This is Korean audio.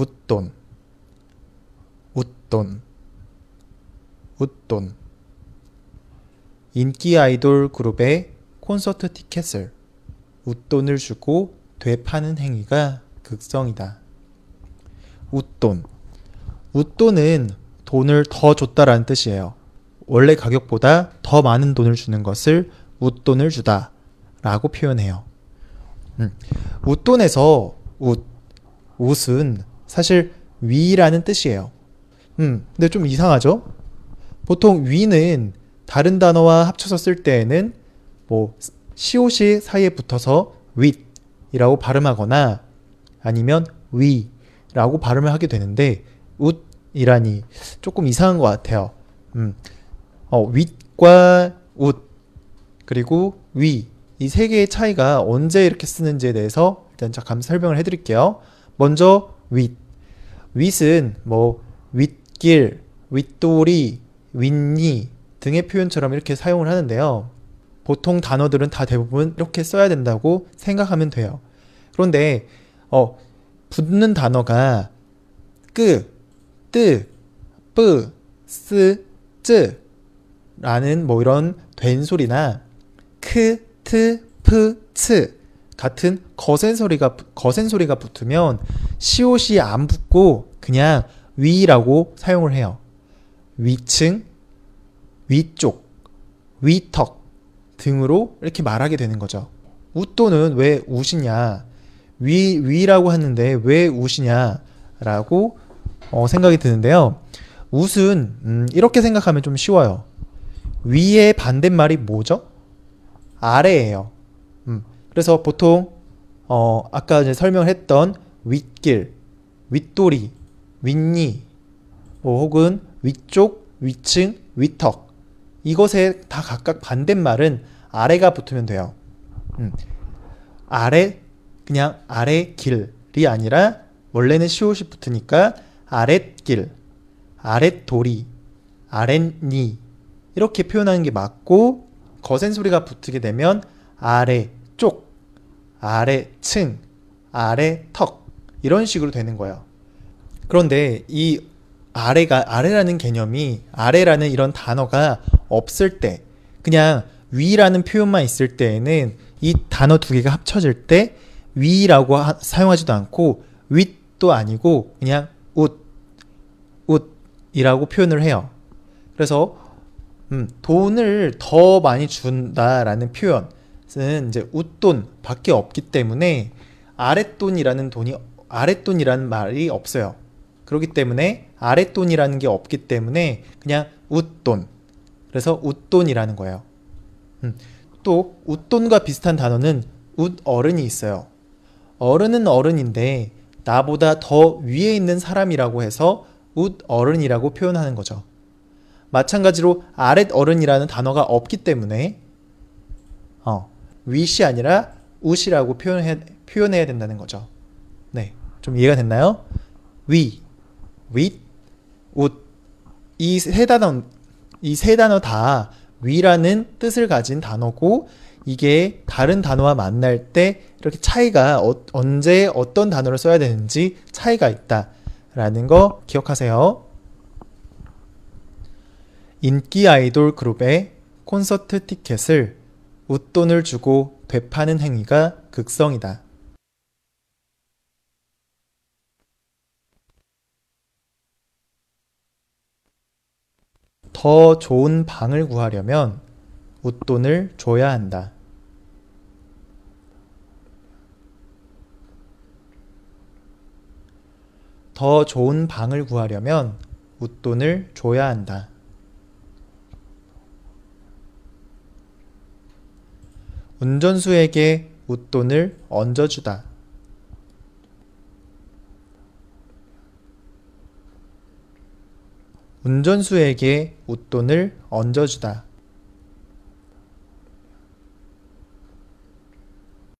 웃돈, 웃돈, 웃돈. 인기 아이돌 그룹의 콘서트 티켓을 웃돈을 주고 되파는 행위가 극성이다. 웃돈. 웃돈은 돈을 더 줬다라는 뜻이에요. 원래 가격보다 더 많은 돈을 주는 것을 웃돈을 주다 라고 표현해요. 음, 웃돈에서 웃, 웃은 사실 위라는 뜻이에요. 음, 근데 좀 이상하죠? 보통 위는 다른 단어와 합쳐서 쓸 때에는 뭐 시옷이 사이에 붙어서 윗이라고 발음하거나 아니면 위라고 발음을 하게 되는데 웃이라니 조금 이상한 것 같아요. 음, 어, 윗과 웃 그리고 위 이 세 개의 차이가 언제 이렇게 쓰는지에 대해서 일단 잠깐 설명을 해드릴게요. 먼저 윗 윗은 뭐 윗길, 윗도리, 윗니 등의 표현처럼 이렇게 사용을 하는데요. 보통 단어들은 다 대부분 이렇게 써야 된다고 생각하면 돼요. 그런데 어 붙는 단어가 끄, 뜨, 뿌, 쓰, 쯔 라는 뭐 이런 된 소리나 크, 트, 프, 츠 같은 거센 소리가 거센 소리가 붙으면 시옷이 안 붙고 그냥 위라고 사용을 해요. 위층, 위쪽, 위턱 등으로 이렇게 말하게 되는 거죠. 웃돈은 왜 웃이냐? 위 위라고 하는데 왜 웃이냐라고 어, 생각이 드는데요. 웃은 음, 이렇게 생각하면 좀 쉬워요. 위의 반대말이 뭐죠? 아래예요. 음, 그래서 보통 어, 아까 이제 설명했던 윗길, 윗도리, 윗니, 뭐 혹은 위쪽, 위층, 위턱. 이것에 다 각각 반대말은 아래가 붙으면 돼요. 음, 아래 그냥 아래 길이 아니라 원래는 시옷이 붙으니까 아랫길, 아랫도리, 아랫니. 이렇게 표현하는 게 맞고 거센 소리가 붙게 되면 아래 쪽, 아래층, 아래턱 이런 식으로 되는 거예요. 그런데 이 아래가 아래라는 개념이 아래라는 이런 단어가 없을 때 그냥 위라는 표현만 있을 때에는 이 단어 두 개가 합쳐질 때 위라고 하, 사용하지도 않고 윗도 아니고 그냥 웃 웃이라고 표현을 해요. 그래서 음, 돈을 더 많이 준다라는 표현 은 이제 웃돈 밖에 없기 때문에 아랫돈이라는 돈이 아랫돈이라는 말이 없어요. 그렇기 때문에 아랫돈이라는 게 없기 때문에 그냥 웃돈. 그래서 웃돈이라는 거예요. 음, 또 웃돈과 비슷한 단어는 웃어른이 있어요. 어른은 어른인데 나보다 더 위에 있는 사람이라고 해서 웃어른이라고 표현하는 거죠. 마찬가지로 아랫어른이라는 단어가 없기 때문에 어, 윗이 아니라 웃이라고 표현해, 표현해야 된다는 거죠. 네, 좀 이해가 됐나요? 위, 윗, 웃. 이 세 단어, 이 세 단어 다 위라는 뜻을 가진 단어고 이게 다른 단어와 만날 때 이렇게 차이가 어, 언제 어떤 단어를 써야 되는지 차이가 있다라는 거 기억하세요. 인기 아이돌 그룹의 콘서트 티켓을 웃돈을 주고 되파는 행위가 극성이다. 더 좋은 방을 구하려면 웃돈을 줘야 한다. 더 좋은 방을 구하려면 웃돈을 줘야 한다. 운전수에게 웃돈을 얹어주다. 운전수에게 웃돈을 얹어주다.